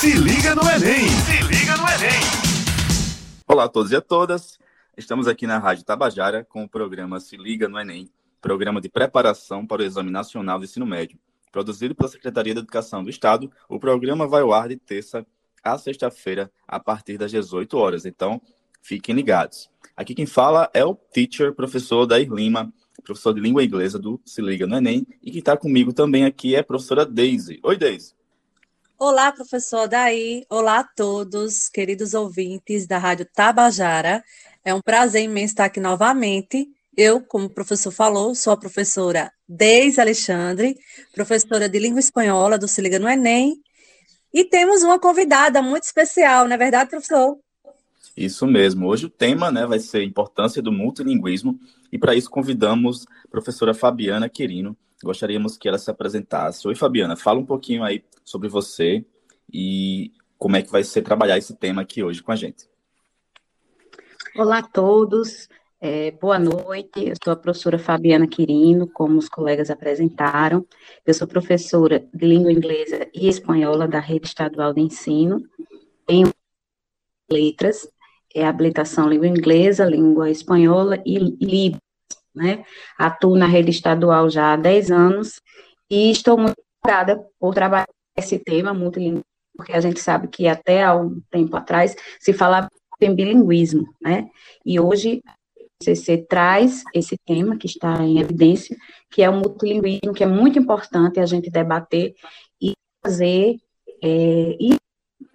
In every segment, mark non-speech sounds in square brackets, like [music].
Se liga no Enem! Se liga no Enem! Olá a todos e a todas. Estamos aqui na Rádio Tabajara com o programa Se Liga no Enem, programa de preparação para o Exame Nacional de Ensino Médio. Produzido pela Secretaria da Educação do Estado, o programa vai ao ar de terça a sexta-feira, a partir das 18 horas. Então, fiquem ligados. Aqui quem fala é o teacher, professor Dair Lima, professor de língua inglesa do Se Liga no Enem, e quem está comigo também aqui é a professora Daisy. Oi, Daisy. Olá, professor Daí. Olá a todos, queridos ouvintes da Rádio Tabajara. É um prazer imenso estar aqui novamente. Eu, como o professor falou, sou a professora Deise Alexandre, professora de língua espanhola do Se Liga no Enem. E temos uma convidada muito especial, não é verdade, professor? Isso mesmo. Hoje o tema né, vai ser a importância do multilinguismo e para isso convidamos a professora Fabiana Querino. Gostaríamos que ela se apresentasse. Oi, Fabiana, fala um pouquinho aí sobre você e como é que vai ser trabalhar esse tema aqui hoje com a gente. Olá a todos, é, boa noite. Eu sou a professora Fabiana Quirino, como os colegas apresentaram. Eu sou professora de língua inglesa e espanhola da Rede Estadual de Ensino. Tenho letras, é habilitação língua inglesa, língua espanhola e Libras, né? Atuo na rede estadual já há 10 anos e estou muito obrigada por trabalhar esse tema multilingual, porque a gente sabe que até há um tempo atrás se falava em bilinguismo, né? E hoje o CC traz esse tema que está em evidência, que é o multilinguismo, que é muito importante a gente debater e fazer, é, e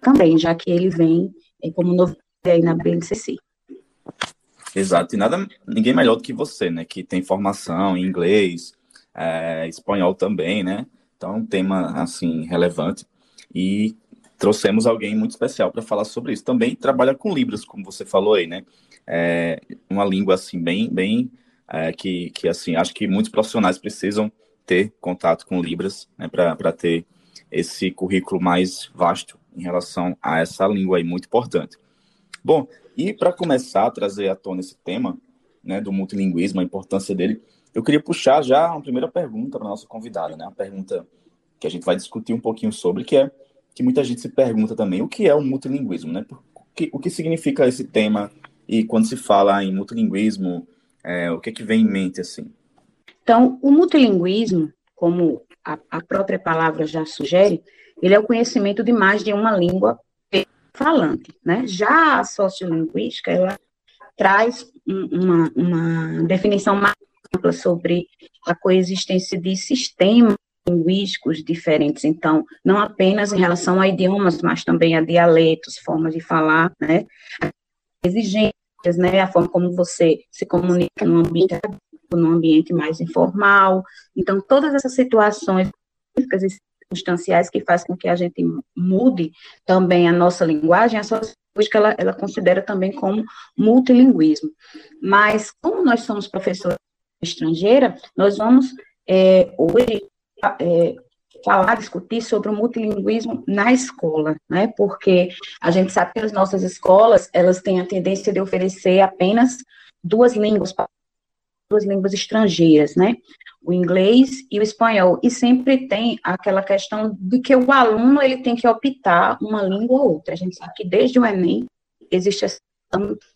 também, já que ele vem é, como novidade aí na BNCC. Exato, e nada, ninguém melhor do que você, né, que tem formação em inglês, é, espanhol também, né, então é um tema, assim, relevante, e trouxemos alguém muito especial para falar sobre isso. Também trabalha com Libras, como você falou aí, né, é uma língua, assim, bem, bem, é, que, que, assim, acho que muitos profissionais precisam ter contato com Libras, né, para ter esse currículo mais vasto em relação a essa língua aí muito importante. Bom, e para começar a trazer à tona esse tema, né, do multilinguismo, a importância dele, eu queria puxar já uma primeira pergunta para nossa convidada, né, uma pergunta que a gente vai discutir um pouquinho sobre, que é que muita gente se pergunta também, o que é o multilinguismo, né? O que, o que significa esse tema e quando se fala em multilinguismo, é, o que é que vem em mente assim? Então, o multilinguismo, como a, a própria palavra já sugere, ele é o conhecimento de mais de uma língua falante, né? Já a sociolinguística, ela traz uma, uma definição mais ampla sobre a coexistência de sistemas linguísticos diferentes, então, não apenas em relação a idiomas, mas também a dialetos, formas de falar, né? Exigências, né? A forma como você se comunica no ambiente no ambiente mais informal. Então, todas essas situações circunstanciais que faz com que a gente mude também a nossa linguagem, a sociológica ela, ela considera também como multilinguismo. Mas, como nós somos professores estrangeira, nós vamos é, hoje é, falar, discutir sobre o multilinguismo na escola, né? Porque a gente sabe que as nossas escolas, elas têm a tendência de oferecer apenas duas línguas duas línguas estrangeiras, né? O inglês e o espanhol. E sempre tem aquela questão de que o aluno ele tem que optar uma língua ou outra. A gente sabe que desde o Enem existe essa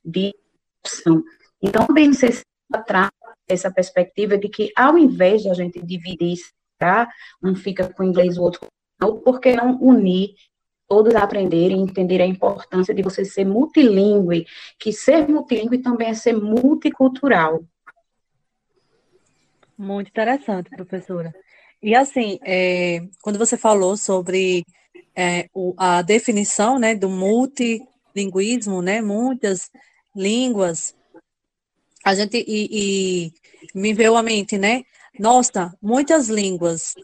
de opção. Então, bem se traz essa perspectiva de que ao invés de a gente dividir, tá? um fica com inglês, o outro com por que não unir todos aprenderem e entenderem a importância de você ser multilingüe, que ser multilingüe também é ser multicultural. Muito interessante, professora. E assim, é, quando você falou sobre é, o, a definição né, do multilinguismo, né, muitas línguas, a gente e, e me veio à mente, né? Nossa, muitas línguas.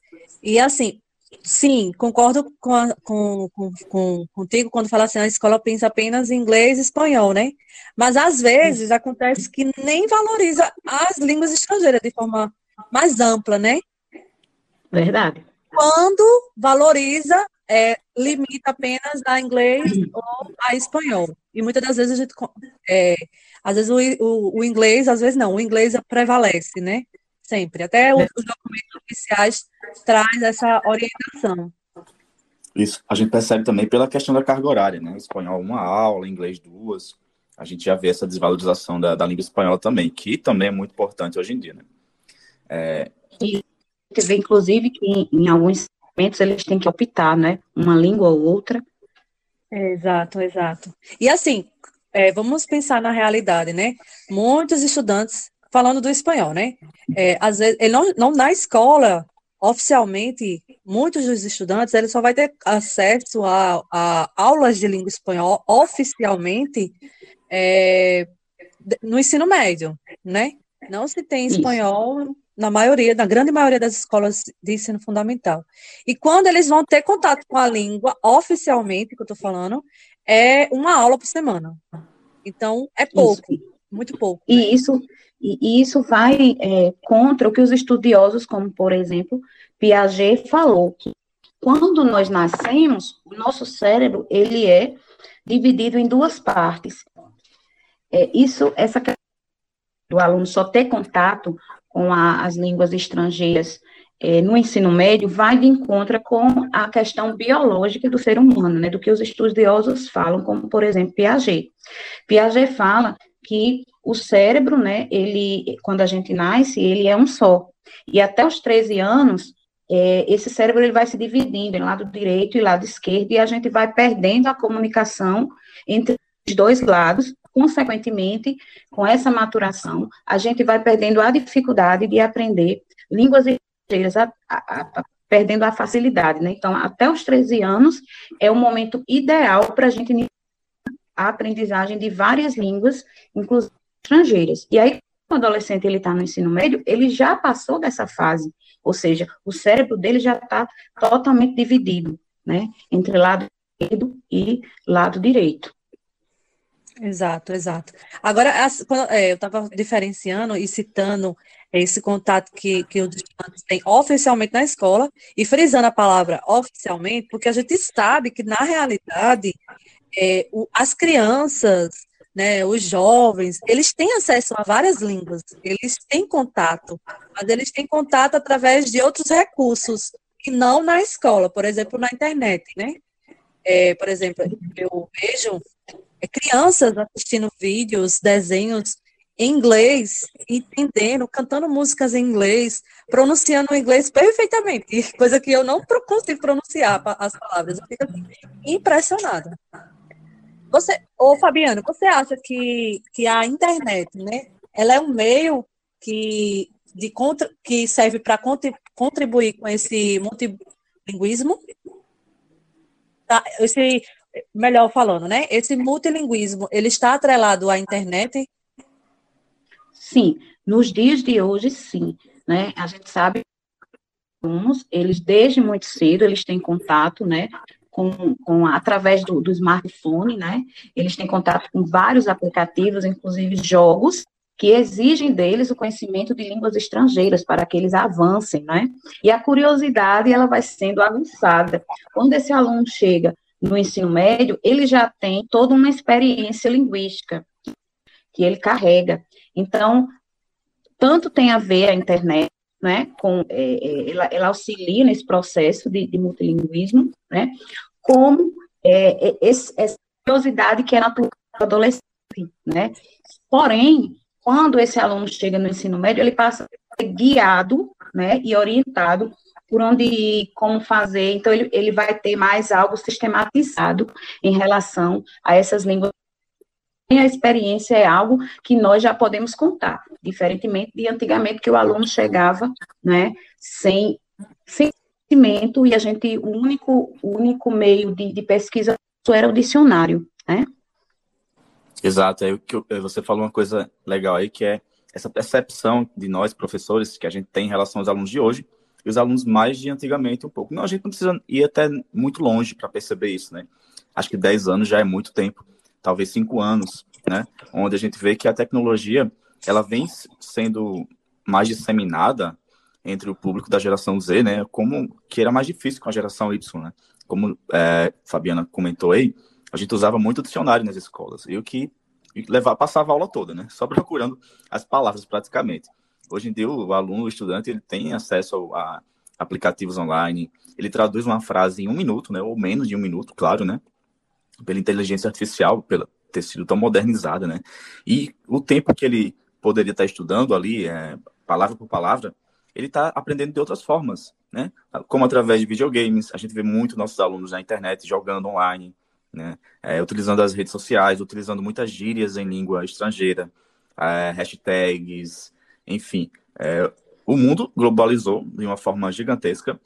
E assim, Sim, concordo com, a, com, com, contigo quando fala assim, a escola pensa apenas em inglês e espanhol, né? Mas às vezes acontece que nem valoriza as línguas estrangeiras de forma mais ampla, né? Verdade. Quando valoriza, é, limita apenas a inglês ou a espanhol. E muitas das vezes a gente, é, às vezes o, o, o, inglês, às vezes não, o inglês prevalece, né? Sempre. Até os, os documentos oficiais traz essa orientação. Isso a gente percebe também pela questão da carga horária, né? Espanhol uma aula, inglês duas. A gente já vê essa desvalorização da, da língua espanhola também, que também é muito importante hoje em dia, né? É... E vê, inclusive, que em, em alguns momentos eles têm que optar, né? Uma língua ou outra. Exato, exato. E assim, é, vamos pensar na realidade, né? Muitos estudantes falando do espanhol, né? É, às vezes, ele não, não na escola, oficialmente, muitos dos estudantes ele só vai ter acesso a, a aulas de língua espanhola oficialmente é, no ensino médio, né? Não se tem espanhol Isso. Na maioria, na grande maioria das escolas de ensino fundamental. E quando eles vão ter contato com a língua, oficialmente, que eu estou falando, é uma aula por semana. Então, é pouco, isso. muito pouco. E né? isso, e isso vai é, contra o que os estudiosos, como por exemplo Piaget, falou que quando nós nascemos, o nosso cérebro ele é dividido em duas partes. É, isso, essa do aluno só ter contato com a, as línguas estrangeiras é, no ensino médio vai de encontro com a questão biológica do ser humano, né, do que os estudiosos falam, como, por exemplo, Piaget. Piaget fala que o cérebro, né, ele, quando a gente nasce, ele é um só. E até os 13 anos, é, esse cérebro ele vai se dividindo em lado direito e lado esquerdo, e a gente vai perdendo a comunicação entre os dois lados, consequentemente, com essa maturação, a gente vai perdendo a dificuldade de aprender línguas estrangeiras, a, a, a, perdendo a facilidade, né? Então, até os 13 anos é o momento ideal para a gente a aprendizagem de várias línguas, inclusive estrangeiras. E aí, o adolescente ele está no ensino médio, ele já passou dessa fase, ou seja, o cérebro dele já está totalmente dividido, né, entre lado esquerdo e lado direito. Exato, exato. Agora, as, quando, é, eu estava diferenciando e citando esse contato que, que os estudantes têm oficialmente na escola e frisando a palavra oficialmente, porque a gente sabe que, na realidade, é, o, as crianças, né, os jovens, eles têm acesso a várias línguas, eles têm contato, mas eles têm contato através de outros recursos, e não na escola, por exemplo, na internet, né? É, por exemplo, eu vejo crianças assistindo vídeos, desenhos em inglês, entendendo, cantando músicas em inglês, pronunciando o inglês perfeitamente, [laughs] coisa que eu não consigo pronunciar as palavras. Eu fico assim, impressionada. Você, ô Fabiano, você acha que, que a internet, né, ela é um meio que, de contra, que serve para contribuir com esse multilinguismo? Tá, esse, melhor falando, né? Esse multilinguismo, ele está atrelado à internet? Sim, nos dias de hoje, sim, né? A gente sabe eles desde muito cedo eles têm contato, né, com, com através do, do smartphone, né? Eles têm contato com vários aplicativos, inclusive jogos, que exigem deles o conhecimento de línguas estrangeiras para que eles avancem, né? E a curiosidade ela vai sendo aguçada. Quando esse aluno chega no ensino médio, ele já tem toda uma experiência linguística que ele carrega. Então, tanto tem a ver a internet, né, com, é, é ela, ela, auxilia nesse processo de, de multilinguismo, né, como é, é, esse, essa curiosidade que é natural do adolescente, né? Porém, quando esse aluno chega no ensino médio, ele passa a ser guiado, né, e orientado por onde ir, como fazer, então ele, ele vai ter mais algo sistematizado em relação a essas línguas. E a experiência é algo que nós já podemos contar, diferentemente de antigamente que o aluno chegava, né, sem, sem conhecimento e a gente, o único, o único meio de, de pesquisa era o dicionário, né? Exato, é que você falou uma coisa legal aí, que é essa percepção de nós, professores, que a gente tem em relação aos alunos de hoje e os alunos mais de antigamente um pouco. Não, a gente não precisa ir até muito longe para perceber isso, né? Acho que 10 anos já é muito tempo, talvez 5 anos, né? Onde a gente vê que a tecnologia, ela vem sendo mais disseminada entre o público da geração Z, né? Como que era mais difícil com a geração Y, né? Como é, Fabiana comentou aí, a gente usava muito dicionário nas escolas e o que levar passava a aula toda, né? Só procurando as palavras praticamente. Hoje em dia o aluno, o estudante, ele tem acesso a aplicativos online. Ele traduz uma frase em um minuto, né? Ou menos de um minuto, claro, né? Pela inteligência artificial, pela ter sido tão modernizada, né? E o tempo que ele poderia estar estudando ali, é, palavra por palavra, ele está aprendendo de outras formas, né? Como através de videogames, a gente vê muito nossos alunos na internet jogando online, né? É, utilizando as redes sociais, utilizando muitas gírias em língua estrangeira, é, hashtags, enfim. É, o mundo globalizou de uma forma gigantesca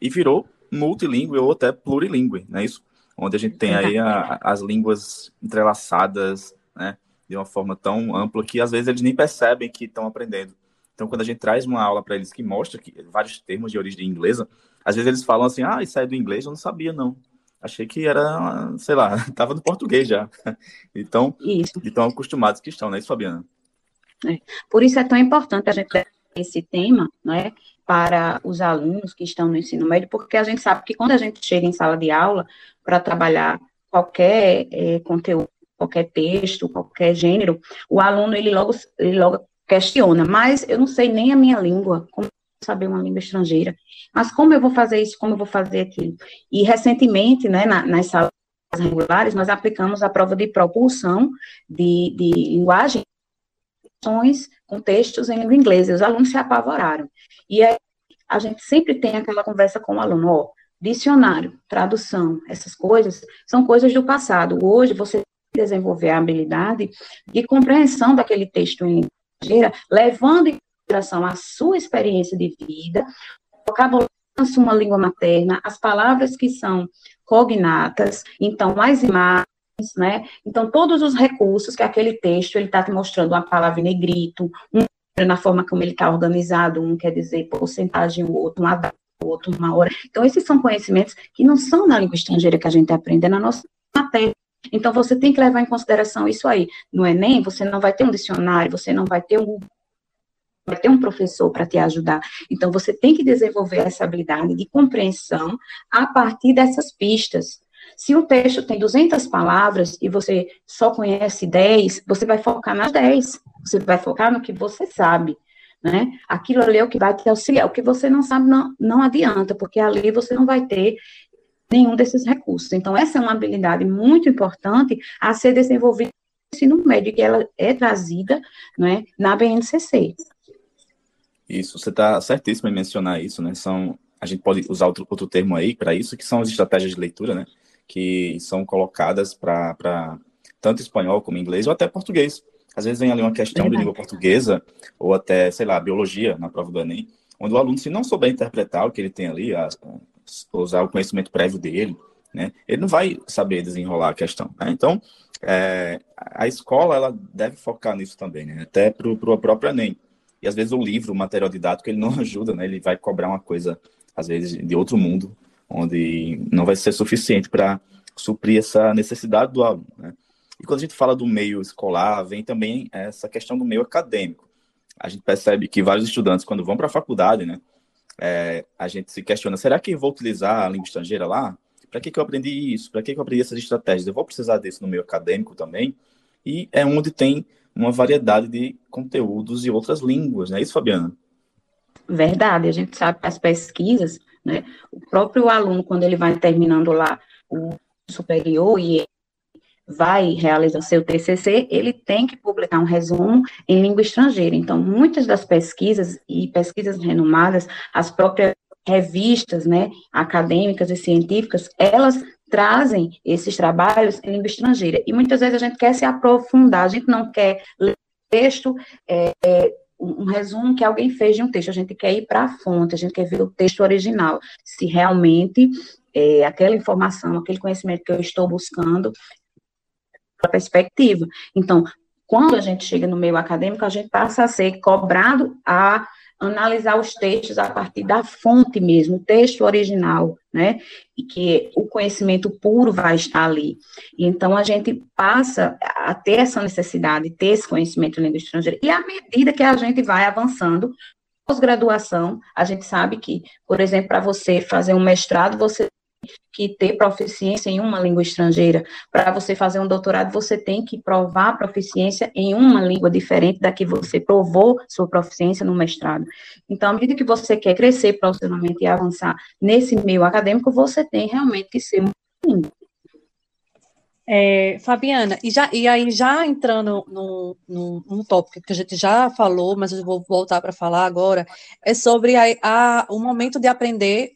e virou multilingüe ou até plurilingue, não é isso? Onde a gente tem aí a, as línguas entrelaçadas, né? De uma forma tão ampla que às vezes eles nem percebem que estão aprendendo. Então, quando a gente traz uma aula para eles que mostra que vários termos de origem inglesa, às vezes eles falam assim: ah, isso é do inglês, eu não sabia, não. Achei que era, sei lá, [laughs] estava no português já. [laughs] Então, isso. de tão acostumados que estão, né, Fabiana? É. Por isso é tão importante a gente ter esse tema, né, para os alunos que estão no ensino médio, porque a gente sabe que quando a gente chega em sala de aula para trabalhar qualquer é, conteúdo, qualquer texto, qualquer gênero, o aluno ele logo, ele logo questiona, mas eu não sei nem a minha língua, como saber uma língua estrangeira, mas como eu vou fazer isso, como eu vou fazer aquilo? E recentemente, né, na, nas salas regulares, nós aplicamos a prova de propulsão de, de linguagem com textos em língua inglesa, os alunos se apavoraram. E aí, a gente sempre tem aquela conversa com o aluno, ó, dicionário, tradução, essas coisas são coisas do passado. Hoje você desenvolver a habilidade de compreensão daquele texto em estrangeira, levando em consideração a sua experiência de vida, vocabulário uma língua materna, as palavras que são cognatas, então as imagens, né? Então todos os recursos que aquele texto ele está te mostrando uma palavra em negrito, um na forma como ele está organizado, um quer dizer porcentagem, o outro uma data, o outro uma hora. Então esses são conhecimentos que não são na língua estrangeira que a gente aprende, é na nossa matéria. Então, você tem que levar em consideração isso aí. No Enem, você não vai ter um dicionário, você não vai ter um vai ter um professor para te ajudar. Então, você tem que desenvolver essa habilidade de compreensão a partir dessas pistas. Se um texto tem 200 palavras e você só conhece 10, você vai focar nas 10. Você vai focar no que você sabe, né? Aquilo ali é o que vai te auxiliar. O que você não sabe não, não adianta, porque ali você não vai ter nenhum desses recursos. Então, essa é uma habilidade muito importante a ser desenvolvida no ensino médio, que ela é trazida né, na BNCC. Isso, você está certíssimo em mencionar isso, né? São, a gente pode usar outro, outro termo aí para isso, que são as estratégias de leitura, né? Que são colocadas para tanto espanhol como inglês ou até português. Às vezes vem ali uma questão Verdade. de língua portuguesa ou até, sei lá, biologia na prova do Enem, onde o aluno, se não souber interpretar o que ele tem ali, a, usar o conhecimento prévio dele, né? Ele não vai saber desenrolar a questão. Né? Então, é, a escola ela deve focar nisso também, né? Até para o próprio Enem. E às vezes o livro, o material didático, ele não [laughs] ajuda, né? Ele vai cobrar uma coisa, às vezes, de outro mundo, onde não vai ser suficiente para suprir essa necessidade do aluno, né? E quando a gente fala do meio escolar, vem também essa questão do meio acadêmico. A gente percebe que vários estudantes, quando vão para a faculdade, né, é, a gente se questiona: será que eu vou utilizar a língua estrangeira lá? Para que, que eu aprendi isso? Para que, que eu aprendi essas estratégias? Eu vou precisar disso no meio acadêmico também? E é onde tem uma variedade de conteúdos e outras línguas, não é isso, Fabiana? Verdade, a gente sabe que as pesquisas, né, o próprio aluno, quando ele vai terminando lá o superior e vai realizar seu TCC, ele tem que publicar um resumo em língua estrangeira. Então, muitas das pesquisas e pesquisas renomadas, as próprias revistas, né, acadêmicas e científicas, elas trazem esses trabalhos em língua estrangeira. E muitas vezes a gente quer se aprofundar, a gente não quer ler texto, é, um resumo que alguém fez de um texto, a gente quer ir para a fonte, a gente quer ver o texto original, se realmente é, aquela informação, aquele conhecimento que eu estou buscando perspectiva. Então, quando a gente chega no meio acadêmico, a gente passa a ser cobrado a analisar os textos a partir da fonte mesmo, o texto original, né? E que o conhecimento puro vai estar ali. Então a gente passa a ter essa necessidade, ter esse conhecimento em língua estrangeira. E à medida que a gente vai avançando, pós-graduação, a gente sabe que, por exemplo, para você fazer um mestrado, você que ter proficiência em uma língua estrangeira. Para você fazer um doutorado, você tem que provar proficiência em uma língua diferente da que você provou sua proficiência no mestrado. Então, à medida que você quer crescer profissionalmente e avançar nesse meio acadêmico, você tem realmente que ser muito é, Fabiana, e, já, e aí já entrando num, num, num tópico que a gente já falou, mas eu vou voltar para falar agora, é sobre a, a, o momento de aprender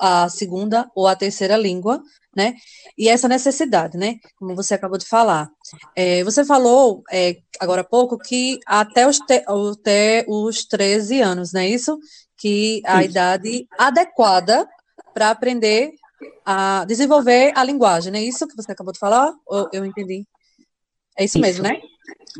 a segunda ou a terceira língua, né? E essa necessidade, né? Como você acabou de falar. É, você falou é, agora há pouco que até os, te, até os 13 anos, não é isso? Que a isso. idade adequada para aprender a desenvolver a linguagem, não é isso que você acabou de falar? Ou eu entendi? É isso, isso. mesmo, né?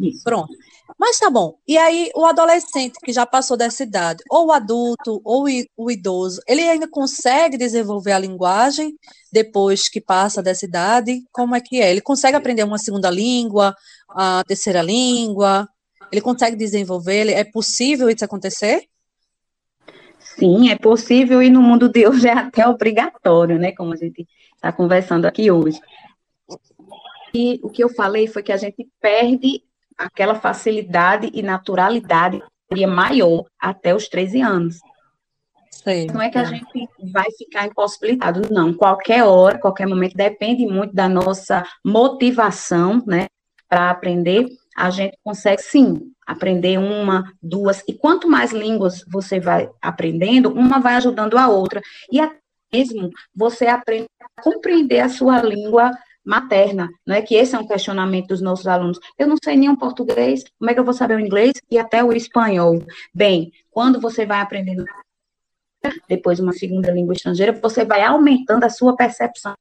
Isso. Pronto. Mas tá bom. E aí, o adolescente que já passou dessa idade, ou o adulto, ou o idoso, ele ainda consegue desenvolver a linguagem depois que passa dessa idade? Como é que é? Ele consegue aprender uma segunda língua, a terceira língua? Ele consegue desenvolver? É possível isso acontecer? Sim, é possível e no mundo de hoje é até obrigatório, né? Como a gente está conversando aqui hoje. E o que eu falei foi que a gente perde aquela facilidade e naturalidade seria maior até os 13 anos. Sim, não é que a gente vai ficar impossibilitado, não. Qualquer hora, qualquer momento, depende muito da nossa motivação, né, para aprender. A gente consegue, sim, aprender uma, duas, e quanto mais línguas você vai aprendendo, uma vai ajudando a outra. E até mesmo você aprende a compreender a sua língua materna, não é que esse é um questionamento dos nossos alunos. Eu não sei nenhum português, como é que eu vou saber o inglês e até o espanhol? Bem, quando você vai aprendendo depois uma segunda língua estrangeira, você vai aumentando a sua percepção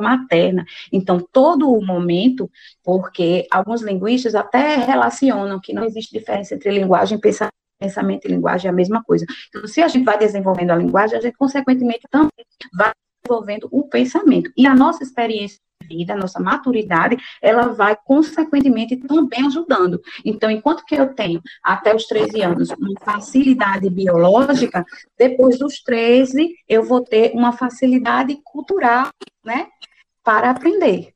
materna. Então, todo o momento, porque alguns linguistas até relacionam que não existe diferença entre linguagem e pensamento pensamento e linguagem é a mesma coisa. Então, se a gente vai desenvolvendo a linguagem, a gente, consequentemente, também vai desenvolvendo o pensamento. E a nossa experiência vida, a nossa maturidade, ela vai, consequentemente, também ajudando. Então, enquanto que eu tenho, até os 13 anos, uma facilidade biológica, depois dos 13, eu vou ter uma facilidade cultural, né? para aprender.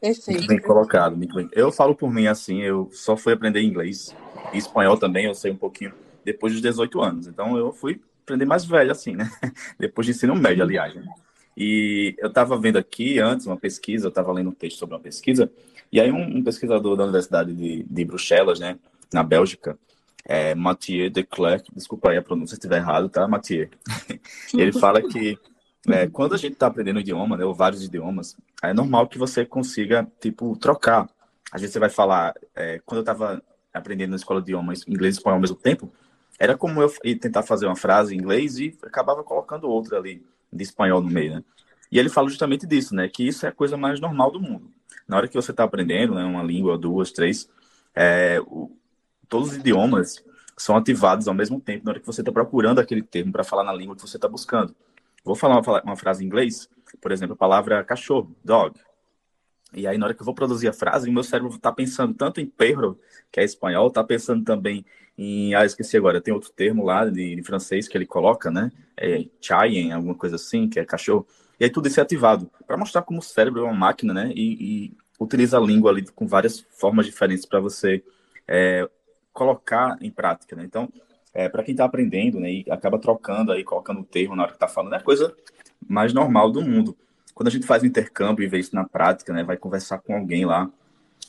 Perfeito. Muito bem colocado, muito bem. Eu falo por mim assim, eu só fui aprender inglês e espanhol também, eu sei um pouquinho depois dos 18 anos. Então eu fui aprender mais velho assim, né? [laughs] Depois de ensino médio, aliás. Né? E eu estava vendo aqui antes uma pesquisa, eu estava lendo um texto sobre uma pesquisa, e aí um, um pesquisador da Universidade de, de, Bruxelas, né, na Bélgica, é, Mathieu de Klerk, desculpa aí a pronúncia se estiver errado, tá, Mathieu? [laughs] ele fala que é, quando a gente está aprendendo idioma, né, ou vários idiomas, é normal que você consiga, tipo, trocar. Às vezes você vai falar, é, quando eu estava aprendendo na escola de idiomas inglês e espanhol ao mesmo tempo, era como eu tentar fazer uma frase em inglês e acabava colocando outra ali de espanhol no meio, né? E ele fala justamente disso, né? Que isso é a coisa mais normal do mundo. Na hora que você está aprendendo, né, uma língua, duas, três, é, o, todos os idiomas são ativados ao mesmo tempo na hora que você está procurando aquele termo para falar na língua que você está buscando. Vou falar uma, uma frase em inglês, por exemplo, a palavra cachorro, dog. E aí, na hora que eu vou produzir a frase, o meu cérebro está pensando tanto em perro, que é espanhol, está pensando também em. Ah, esqueci agora, tem outro termo lá de, de francês que ele coloca, né? É chien, alguma coisa assim, que é cachorro. E aí tudo isso é ativado, para mostrar como o cérebro é uma máquina, né? E, e utiliza a língua ali com várias formas diferentes para você é, colocar em prática, né? Então, é, para quem está aprendendo, né, e acaba trocando aí, colocando o termo na hora que está falando, é a coisa mais normal do mundo. Quando a gente faz o intercâmbio e vê isso na prática, né, vai conversar com alguém lá,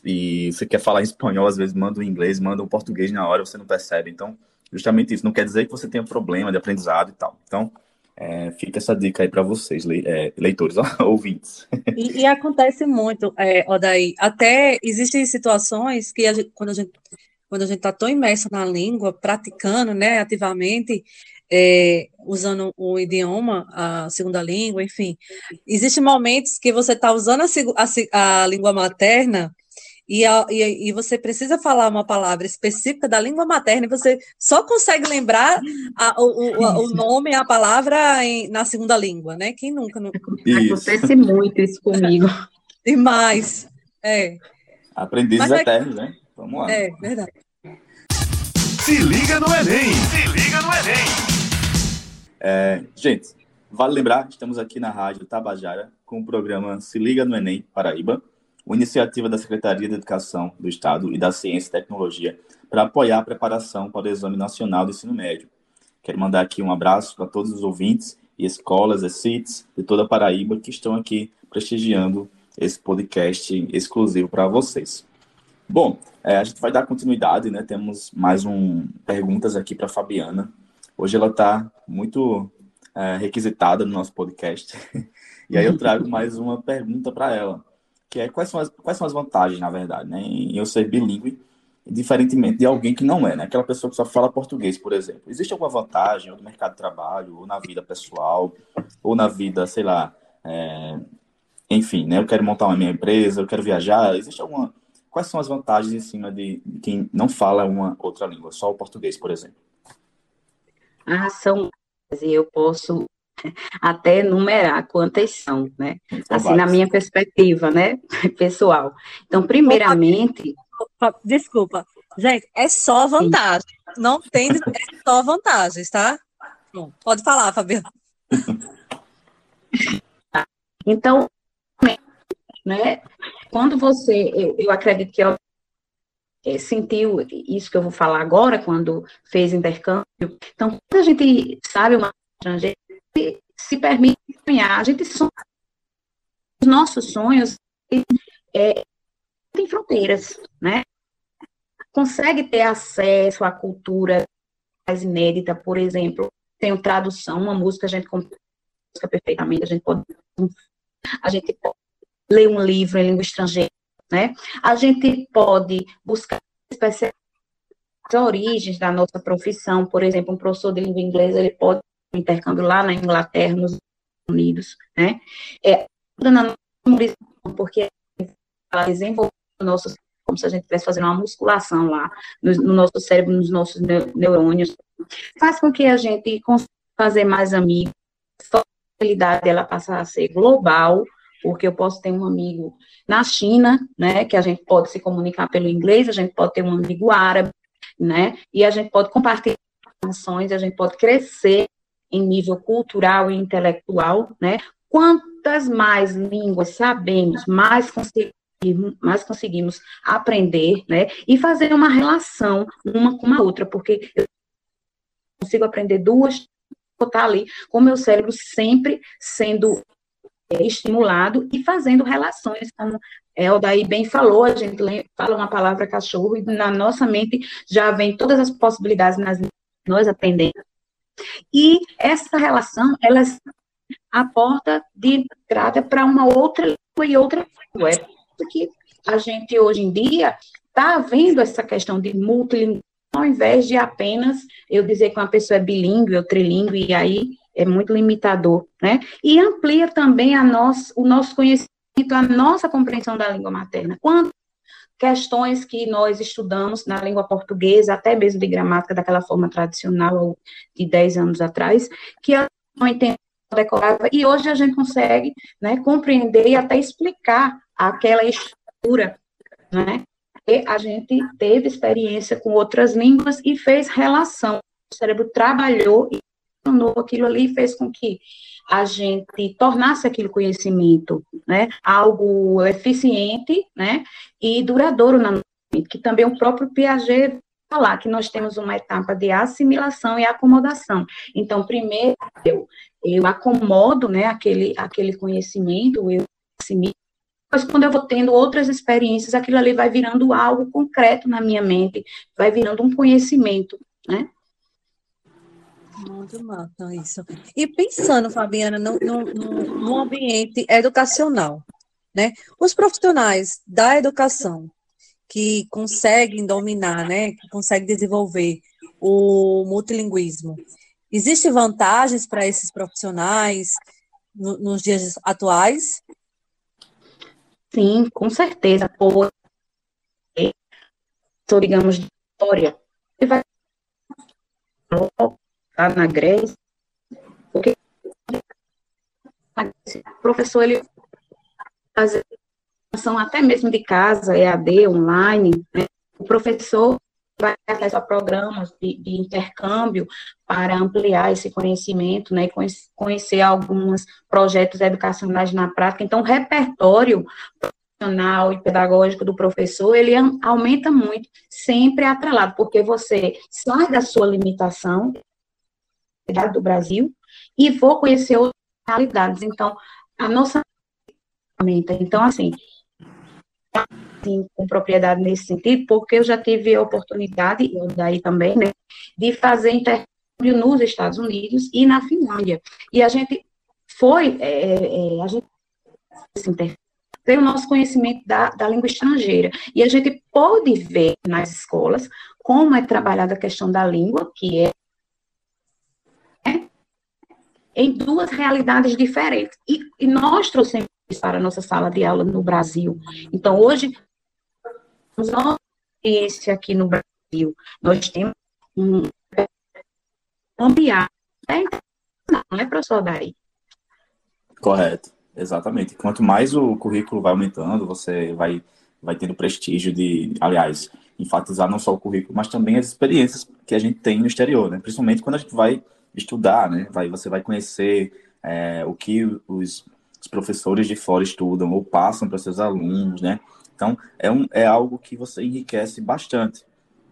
e você quer falar espanhol, às vezes manda o inglês, manda o português na hora, você não percebe. Então, justamente isso. Não quer dizer que você tenha problema de aprendizado e tal. Então, é, fica essa dica aí para vocês, le, é, leitores, [laughs] ouvintes. E, e, acontece muito, é, Odaí, até existem situações que a gente, quando a gente quando a gente está tão imerso na língua, praticando, né, ativamente, é, usando o idioma, a segunda língua, enfim, existem momentos que você está usando a, a, a, língua materna e, a, e, e, você precisa falar uma palavra específica da língua materna e você só consegue lembrar o, o, o, nome, a palavra em, na segunda língua, né? Quem nunca? Não... Acontece muito isso comigo. [laughs] Demais, é. Aprendizes é eternos, né? Vamos lá. É, verdade. Se liga no Enem! Se liga no Enem! É, gente, Vale lembrar que estamos aqui na Rádio Tabajara com o programa Se Liga no Enem Paraíba, uma iniciativa da Secretaria de Educação do Estado e da Ciência e Tecnologia para apoiar a preparação para o Exame Nacional do Ensino Médio. Quero mandar aqui um abraço para todos os ouvintes e escolas e CITs de toda a Paraíba que estão aqui prestigiando esse podcast exclusivo para vocês. Bom, é, a gente vai dar continuidade, né? Temos mais um perguntas aqui para Fabiana. Hoje ela está muito é, requisitada no nosso podcast. [laughs] e aí eu trago mais uma pergunta para ela, que é quais são, as, quais são as vantagens, na verdade, né, em eu ser bilíngue, diferentemente de alguém que não é, né? Aquela pessoa que só fala português, por exemplo. Existe alguma vantagem ou no mercado de trabalho, ou na vida pessoal, ou na vida, sei lá, é, enfim, né? Eu quero montar uma minha empresa, eu quero viajar. Existe alguma. Quais são as vantagens em cima de, quem não fala uma outra língua, só o português, por exemplo? Ah, são. E eu posso até numerar quantas são, né? Assim, na minha perspectiva, né, [laughs] pessoal. Então, primeiramente. Desculpa, gente, é só vantagem. Sim. Não tem, é só vantagens, tá? Bom, pode falar, Fabiano. [laughs] Então, né? Quando você, eu, eu acredito que eu, é, sentiu isso que eu vou falar agora, quando fez intercâmbio. Então, quando a gente sabe uma estrangeira, se permite sonhar, a gente sonha. Os nossos sonhos é, tem fronteiras, né? Consegue ter acesso à cultura mais inédita, por exemplo, tem tradução, uma música a gente compra perfeitamente, a gente pode a gente pode ler um livro em língua estrangeira, né? A gente pode buscar as origens da nossa profissão, por exemplo, um professor de língua inglesa, ele pode intercâmbio lá na Inglaterra, nos Estados Unidos, né? É, porque ela desenvolve o nosso como se a gente estivesse fazendo uma musculação lá no, no, nosso cérebro, nos nossos neurônios, faz com que a gente consiga fazer mais amigos, a possibilidade dela passar a ser global, porque eu posso ter um amigo na China, né, que a gente pode se comunicar pelo inglês, a gente pode ter um amigo árabe, né, e a gente pode compartilhar informações, a gente pode crescer em nível cultural e intelectual, né, quantas mais línguas sabemos, mais conseguimos mais conseguimos aprender, né, e fazer uma relação uma com a outra, porque eu consigo aprender duas, botar ali com o meu cérebro sempre sendo é, estimulado e fazendo relações, como é, o daí bem falou, a gente fala uma palavra cachorro e na nossa mente já vem todas as possibilidades nas nós aprendemos. E essa relação, ela a porta de entrada para uma outra língua e outra língua. É porque a gente hoje em dia está vendo essa questão de multilinguagem, ao invés de apenas eu dizer que uma pessoa é bilíngue ou trilingue, e aí é muito limitador, né? E amplia também a nós, o nosso conhecimento, a nossa compreensão da língua materna. Quantas questões que nós estudamos na língua portuguesa, até mesmo de gramática daquela forma tradicional de 10 anos atrás, que não entendemos decorava, e hoje a gente consegue né, compreender e até explicar aquela estrutura, né? E a gente teve experiência com outras línguas e fez relação. O cérebro trabalhou e tornou aquilo ali fez com que a gente tornasse aquele conhecimento, né, algo eficiente, né, e duradouro na mente, que também o próprio Piaget falar que nós temos uma etapa de assimilação e acomodação. Então, primeiro eu, eu acomodo, né, aquele, aquele conhecimento, eu assimilo, mas quando eu vou tendo outras experiências, aquilo ali vai virando algo concreto na minha mente, vai virando um conhecimento, né? Muito massa isso. E pensando, Fabiana, no ambiente educacional, né? Os profissionais da educação que conseguem dominar, né? Que conseguem desenvolver o multilinguismo. Existem vantagens para esses profissionais no, nos dias atuais? Sim, com certeza. Por, digamos, de história, vai lá na Grécia, porque o professor ele faz até mesmo de casa, EAD, online, né? o professor vai acesso programas de, de, intercâmbio para ampliar esse conhecimento, né, conhecer, conhecer alguns projetos educacionais na prática. Então, o repertório profissional e pedagógico do professor, ele aumenta muito, sempre atrelado, porque você sai da sua limitação do Brasil e vou conhecer outras realidades. Então, a nossa então, assim, com propriedade nesse sentido, porque eu já tive a oportunidade, eu daí também, né, de fazer intercâmbio nos Estados Unidos e na Finlândia. E a gente foi, é, é, a gente tem o nosso conhecimento da, da língua estrangeira. E a gente pode ver nas escolas como é trabalhada a questão da língua, que é em duas realidades diferentes. E, e nós trouxemos isso para a nossa sala de aula no Brasil. Então, hoje, nossa experiência aqui no Brasil, nós temos um ampliar, não é professor daí. Correto, exatamente. Quanto mais o currículo vai aumentando, você vai, vai tendo prestígio de, aliás, enfatizar não só o currículo, mas também as experiências que a gente tem no exterior, né? Principalmente quando a gente vai estudar, né? Vai, você vai conhecer é, o que os, os, professores de fora estudam ou passam para seus alunos, né? Então, é, um, é algo que você enriquece bastante.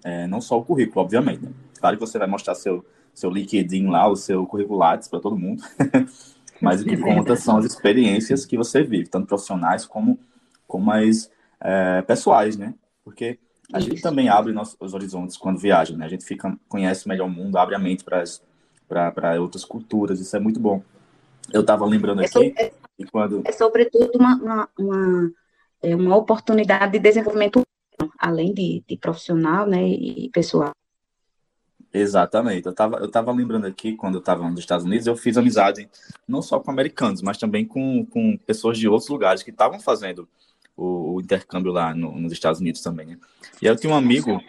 É, não só o currículo, obviamente. Né? Claro que você vai mostrar seu, seu LinkedIn lá, o seu curriculates para todo mundo. [laughs] Mas o que conta são as experiências que você vive, tanto profissionais como, como as é, pessoais, né? Porque a Isso. gente também abre nossos horizontes quando viaja, né? A gente fica, conhece melhor o mundo, abre a mente para as para outras culturas, isso é muito bom. Eu estava lembrando é aqui, é, é, quando... é sobretudo uma, uma, uma, é uma oportunidade de desenvolvimento além de, de profissional né, e pessoal. Exatamente. Eu estava eu tava lembrando aqui, quando eu estava nos Estados Unidos, eu fiz amizade não só com americanos, mas também com, com pessoas de outros lugares que estavam fazendo o, o, intercâmbio lá no, nos Estados Unidos também. Né? E eu tinha um amigo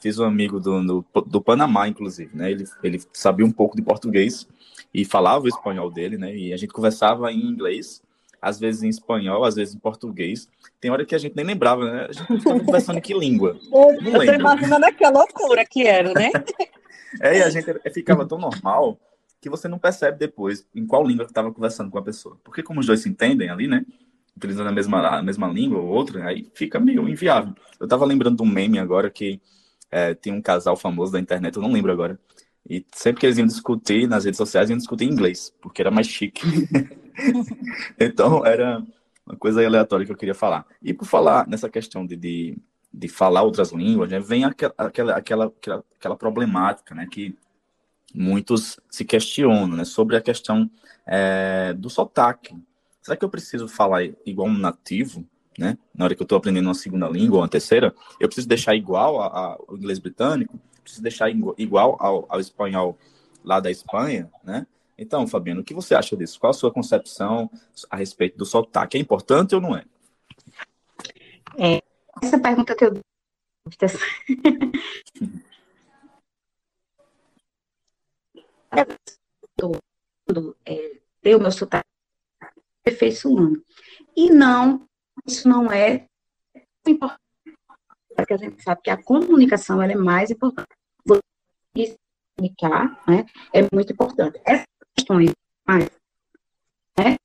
fiz um amigo do, do, do, Panamá, inclusive, né? Ele, ele sabia um pouco de português e falava o espanhol dele, né? E a gente conversava em inglês, às vezes em espanhol, às vezes em português. Tem hora que a gente nem lembrava, né? A gente estava conversando em que língua? [laughs] Não eu tô imaginando aquela loucura que era, né? [laughs] é, e a gente ficava tão normal que você não percebe depois em qual língua que estava conversando com a pessoa. Porque como os dois se entendem ali, né? Utilizando a mesma, a mesma língua ou outra, aí fica meio inviável. Eu estava lembrando de um meme agora que é, tem um casal famoso da internet, eu não lembro agora. E sempre que eles iam discutir nas redes sociais, iam discutir em inglês, porque era mais chique. [laughs] então, era uma coisa aleatória que eu queria falar. E por falar nessa questão de, de, de falar outras línguas, né, vem aquela, aquela, aquela, aquela problemática né, que muitos se questionam né, sobre a questão é, do sotaque. Será que eu preciso falar igual um nativo? Né? Na hora que eu estou aprendendo uma segunda língua ou uma terceira, eu preciso deixar igual ao inglês britânico, preciso deixar igual ao, ao espanhol lá da Espanha, né? Então, Fabiano, o que você acha disso? Qual a sua concepção a respeito do sotaque? É importante ou não é? é essa pergunta que eu é, ter o meu sotaque aperfeiçoando. E não isso não é importante, porque a gente sabe que a comunicação é mais importante. Você comunicar né, é muito importante. Essas questões mais, né,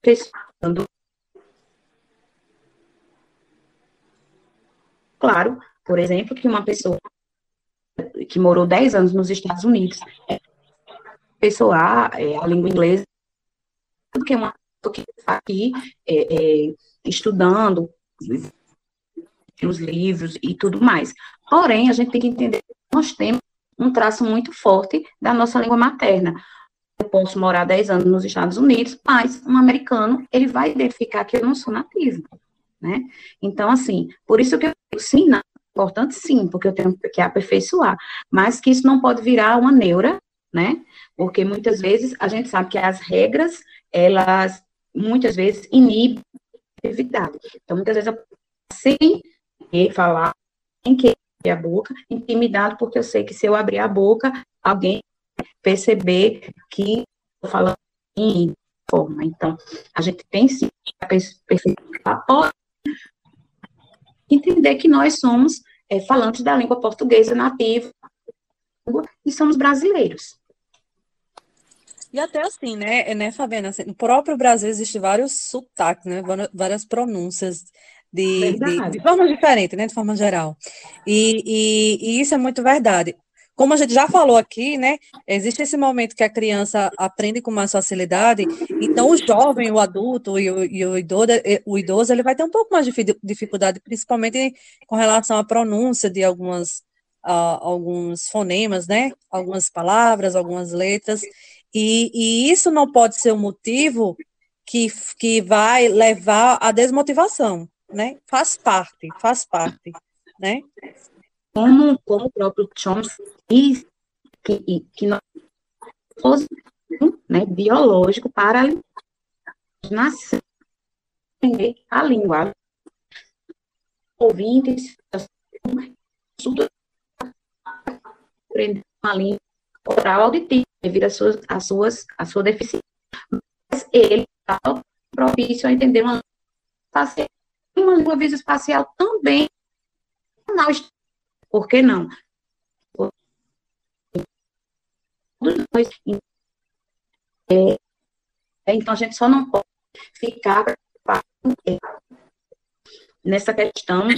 precisando Claro, por exemplo, que uma pessoa que morou 10 anos nos Estados Unidos, é, pessoa é, a língua inglesa, do que uma que está aqui é, é, estudando os livros e tudo mais. Porém, a gente tem que entender que nós temos um traço muito forte da nossa língua materna. Eu posso morar 10 anos nos Estados Unidos, mas um americano, ele vai identificar que eu não sou nativo, né? Então, assim, por isso que eu sim, é importante sim, porque eu tenho que aperfeiçoar, mas que isso não pode virar uma neura, né? Porque muitas vezes a gente sabe que as regras, elas muitas vezes inibe a atividade. Então, muitas vezes eu sem falar, sem querer a boca, intimidado, porque eu sei que se eu abrir a boca, alguém perceber que estou falando em forma. Então, a gente tem sim que entender que nós somos é, falantes da língua portuguesa nativa e somos brasileiros. E até assim, né, né Fabiana, assim, no próprio Brasil existem vários sotaques, né, várias pronúncias de, de, de forma diferente, né, de forma geral. E, e, e, isso é muito verdade. Como a gente já falou aqui, né, existe esse momento que a criança aprende com mais facilidade, então o jovem, o adulto e o, e o, idoso, o idoso, ele vai ter um pouco mais de dificuldade, principalmente com relação à pronúncia de algumas, uh, alguns fonemas, né, algumas palavras, algumas letras, e, e isso não pode ser um motivo que, que vai levar à desmotivação, né, faz parte, faz parte, né? Como, como o próprio Chomsky diz, que, que nós né, biológico para nascer a língua. Ouvintes, aprender uma língua oral auditiva devido às suas, às suas, à sua deficiência. Mas ele está propício a entender uma, uma língua visoespacial também por que não? É, então, a gente só não pode ficar nessa questão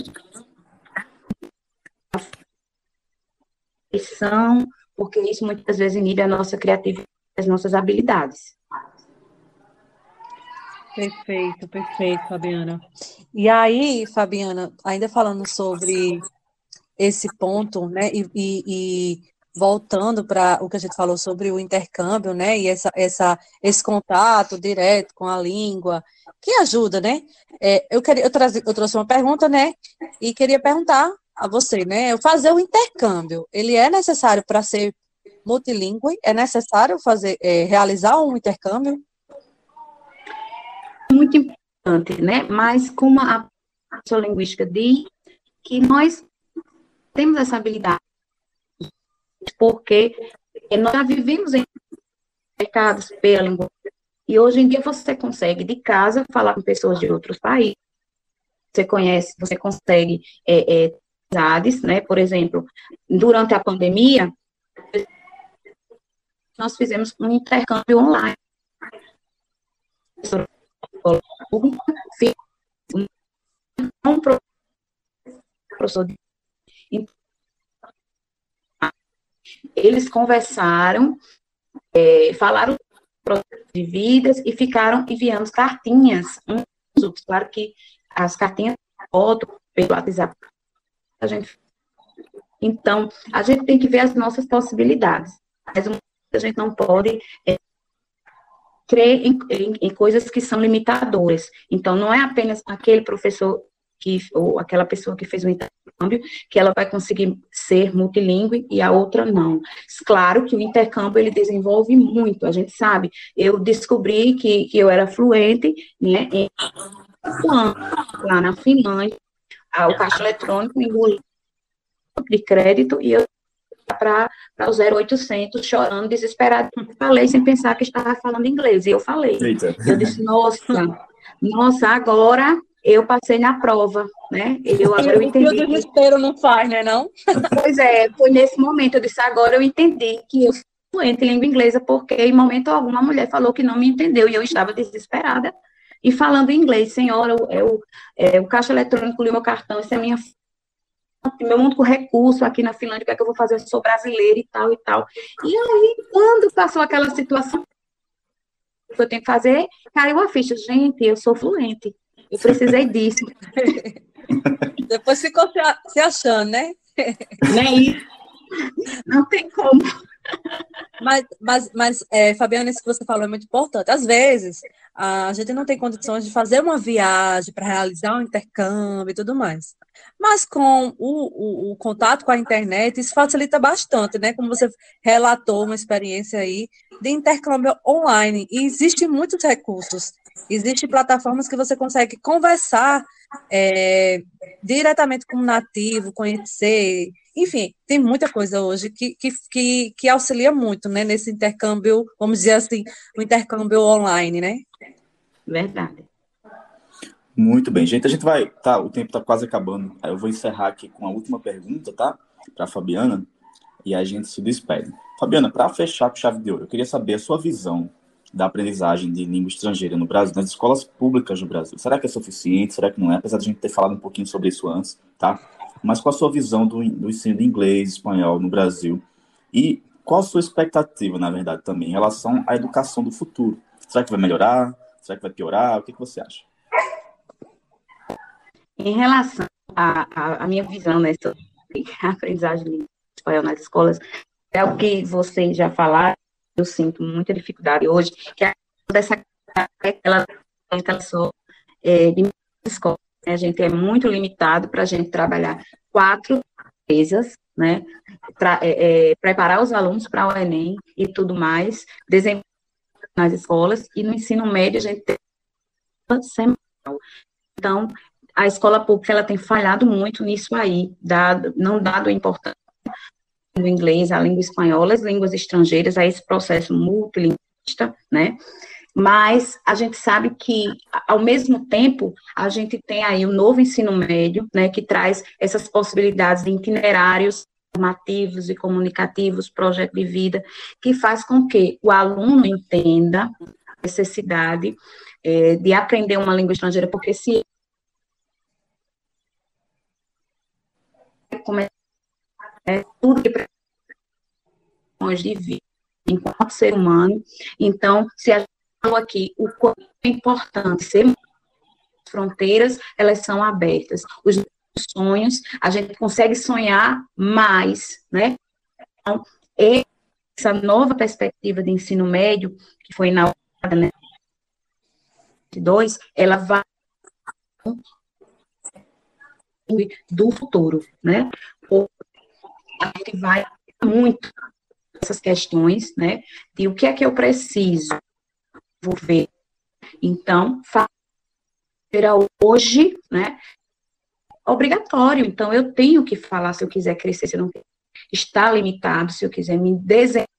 porque isso muitas vezes inibe a nossa criatividade, as nossas habilidades. Perfeito, perfeito, Fabiana. E aí, Fabiana, ainda falando sobre esse ponto, né, e, e, e voltando para o que a gente falou sobre o intercâmbio, né, e essa, essa, esse contato direto com a língua, que ajuda, né? É, eu, queria, eu, trazi, eu trouxe uma pergunta, né, e queria perguntar a você, né, fazer o intercâmbio, ele é necessário para ser multilingüe? É necessário fazer, é, realizar um intercâmbio? Muito importante, né, mas como a linguística diz, que nós temos essa habilidade, porque nós já vivemos em mercados pela língua. E hoje em dia você consegue, de casa, falar com pessoas de outros países. Você conhece, você consegue é, é, amizades, né? Por exemplo, durante a pandemia, nós fizemos um intercâmbio online. Um professor eles conversaram, é, falaram de vidas e ficaram enviando cartinhas Claro que as cartinhas foto pelo WhatsApp. A gente, então, a gente tem que ver as nossas possibilidades. Mas a gente não pode é, crer em, em, em, coisas que são limitadoras. Então, não é apenas aquele professor que, ou aquela pessoa que fez o intercâmbio, que ela vai conseguir ser multilingüe e a outra não. Claro que o intercâmbio ele desenvolve muito, a gente sabe. Eu descobri que, que eu era fluente, né, em lá na Finlândia, o caixa eletrônico engoliu de crédito e eu para o 0800 chorando, desesperado. Falei sem pensar que estava falando inglês. E eu falei. Eita. Eu disse, nossa, nossa, agora eu passei na prova, né? Eu agora eu entendi. o desespero não faz, né, não? Pois é, foi nesse momento, eu disse, agora eu entendi que eu sou fluente em língua inglesa, porque em momento algum a mulher falou que não me entendeu, e eu estava desesperada, e falando inglês, senhora, eu, é, o caixa eletrônico lhe meu cartão, isso é minha meu único recurso aqui na Finlândia, o que é que eu vou fazer? Eu sou brasileira e tal e tal. E aí, quando passou aquela situação que eu tenho que fazer, caiu a ficha. Gente, eu sou fluente. Eu precisei disso. [laughs] Depois ficou se achando, né? Nem [laughs] Não tem como. Mas, mas, mas é, Fabiana, isso que você falou é muito importante. Às vezes, a gente não tem condições de fazer uma viagem para realizar um intercâmbio e tudo mais. Mas com o, o, o, contato com a internet, isso facilita bastante, né? Como você relatou uma experiência aí de intercâmbio online. E existem muitos recursos. Existem plataformas que você consegue conversar é, diretamente com o nativo, conhecer. Enfim, tem muita coisa hoje que, que, que, que auxilia muito né, nesse intercâmbio, vamos dizer assim, o intercâmbio online, né? Verdade. Muito bem, gente. A gente vai. Tá, o tempo está quase acabando. Eu vou encerrar aqui com a última pergunta, tá? Para a Fabiana. E a gente se despede. Fabiana, para fechar com chave de ouro, eu queria saber a sua visão da aprendizagem de língua estrangeira no Brasil, nas escolas públicas no Brasil. Será que é suficiente? Será que não é? Apesar de a gente ter falado um pouquinho sobre isso antes, tá? Mas qual a sua visão do, do ensino de inglês espanhol no Brasil? E qual a sua expectativa, na verdade, também, em relação à educação do futuro? Será que vai melhorar? Será que vai piorar? O que, que você acha? Em relação à, minha visão né, sobre [laughs] a aprendizagem de espanhol nas escolas, é o que vocês já falaram, eu sinto muita dificuldade hoje, que é dessa ela, ela só é, de escola. A gente é muito limitado para a gente trabalhar quatro empresas, né? Pra, é, é, preparar os alunos para o Enem e tudo mais, desenvolver nas escolas, e no ensino médio a gente tem. Então, a escola pública ela tem falhado muito nisso aí, dado, não dado a importância do inglês, a língua espanhola, as línguas estrangeiras, a esse processo multilinguista, né? Mas a gente sabe que, ao mesmo tempo, a gente tem aí o novo ensino médio, né, que traz essas possibilidades de itinerários formativos e comunicativos, projeto de vida, que faz com que o aluno entenda a necessidade é, de aprender uma língua estrangeira, porque se é tudo que de vida enquanto ser humano. Então, se a gente aqui o quanto é importante ser fronteiras, elas são abertas. Os sonhos, a gente consegue sonhar mais, né? Então, essa nova perspectiva de ensino médio, que foi inaugurada, né, dois, ela vai do futuro, né? A gente vai muito essas questões, né? De o que é que eu preciso ver. Então, fazer hoje, né? Obrigatório. Então, eu tenho que falar se eu quiser crescer, se eu não está limitado, se eu quiser me desenvolver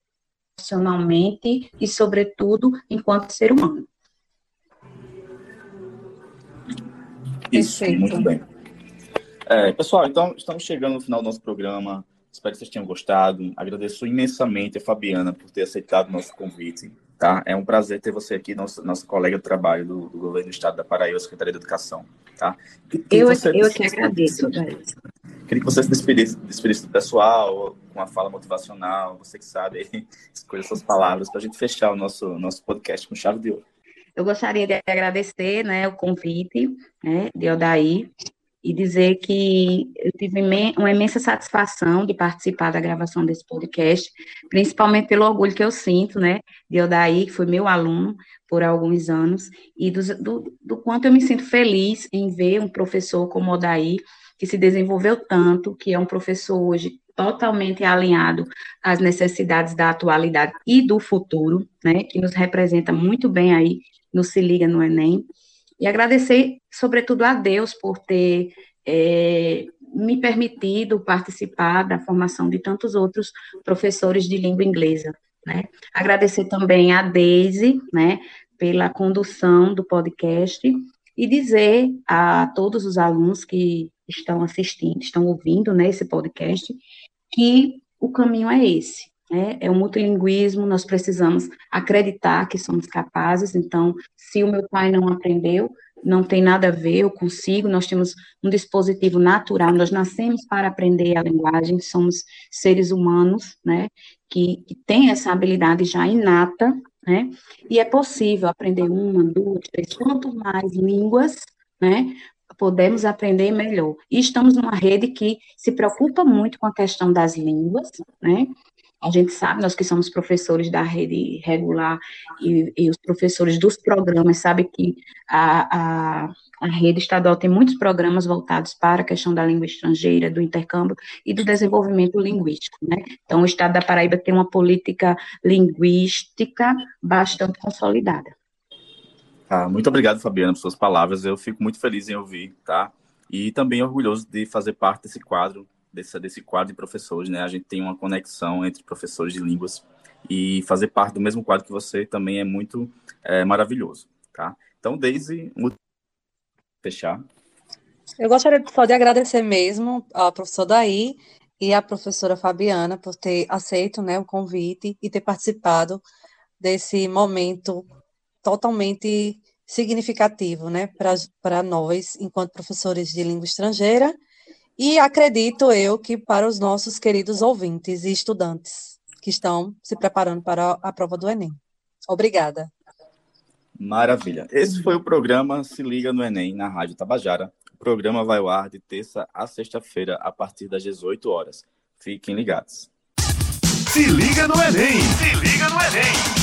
profissionalmente e, sobretudo, enquanto ser humano. Isso, Perfeito. muito bem. É, pessoal, então estamos chegando no final do nosso programa. Espero que vocês tenham gostado. Agradeço imensamente a Fabiana por ter aceitado o nosso convite. Tá? É um prazer ter você aqui, nosso, nosso colega de trabalho do, do governo do Estado da Paraíba, Secretaria de Educação. Tá? eu, você, eu que agradeço, Queria que você se despedisse, despedisse do pessoal, com uma fala motivacional, você que sabe, [laughs] escolha suas palavras, para a gente fechar o nosso, nosso podcast com chave de ouro. Eu gostaria de agradecer né, o convite né, de Odaí e dizer que eu tive uma imensa satisfação de participar da gravação desse podcast, principalmente pelo orgulho que eu sinto, né, de Odaí, que foi meu aluno por alguns anos, e do, do, do quanto eu me sinto feliz em ver um professor como Odaí, que se desenvolveu tanto, que é um professor hoje totalmente alinhado às necessidades da atualidade e do futuro, né, que nos representa muito bem aí no Se Liga no Enem, e agradecer, sobretudo, a Deus por ter é, me permitido participar da formação de tantos outros professores de língua inglesa. Né? Agradecer também a Daisy, né, pela condução do podcast e dizer a todos os alunos que estão assistindo, estão ouvindo né, esse podcast, que o caminho é esse. Né? É o multilinguismo, nós precisamos acreditar que somos capazes, então, se o meu pai não aprendeu, não tem nada a ver, eu consigo, nós temos um dispositivo natural, nós nascemos para aprender a linguagem, somos seres humanos, né, que, que tem essa habilidade já inata, né, e é possível aprender uma, duas, três, quanto mais línguas, né, podemos aprender melhor. E estamos numa rede que se preocupa muito com a questão das línguas, né, a gente sabe, nós que somos professores da rede regular e, e os professores dos programas, sabe que a, a, a, rede estadual tem muitos programas voltados para a questão da língua estrangeira, do intercâmbio e do desenvolvimento linguístico, né? Então, o Estado da Paraíba tem uma política linguística bastante consolidada. Ah, muito obrigado, Fabiana, por suas palavras. Eu fico muito feliz em ouvir, tá? E também orgulhoso de fazer parte desse quadro desse, desse quadro de professores, né? A gente tem uma conexão entre professores de línguas e fazer parte do mesmo quadro que você também é muito é, maravilhoso, tá? Então, Daisy, fechar. Eu gostaria só de agradecer mesmo ao professor Daí e à professora Fabiana por ter aceito né, o convite e ter participado desse momento totalmente significativo né, para nós, enquanto professores de língua estrangeira, e acredito eu que para os nossos queridos ouvintes e estudantes que estão se preparando para a prova do Enem. Obrigada. Maravilha. Esse foi o programa Se Liga no Enem, na Rádio Tabajara. O programa vai ao ar de terça a sexta-feira, a partir das 18 horas. Fiquem ligados. Se liga no Enem! Se liga no Enem!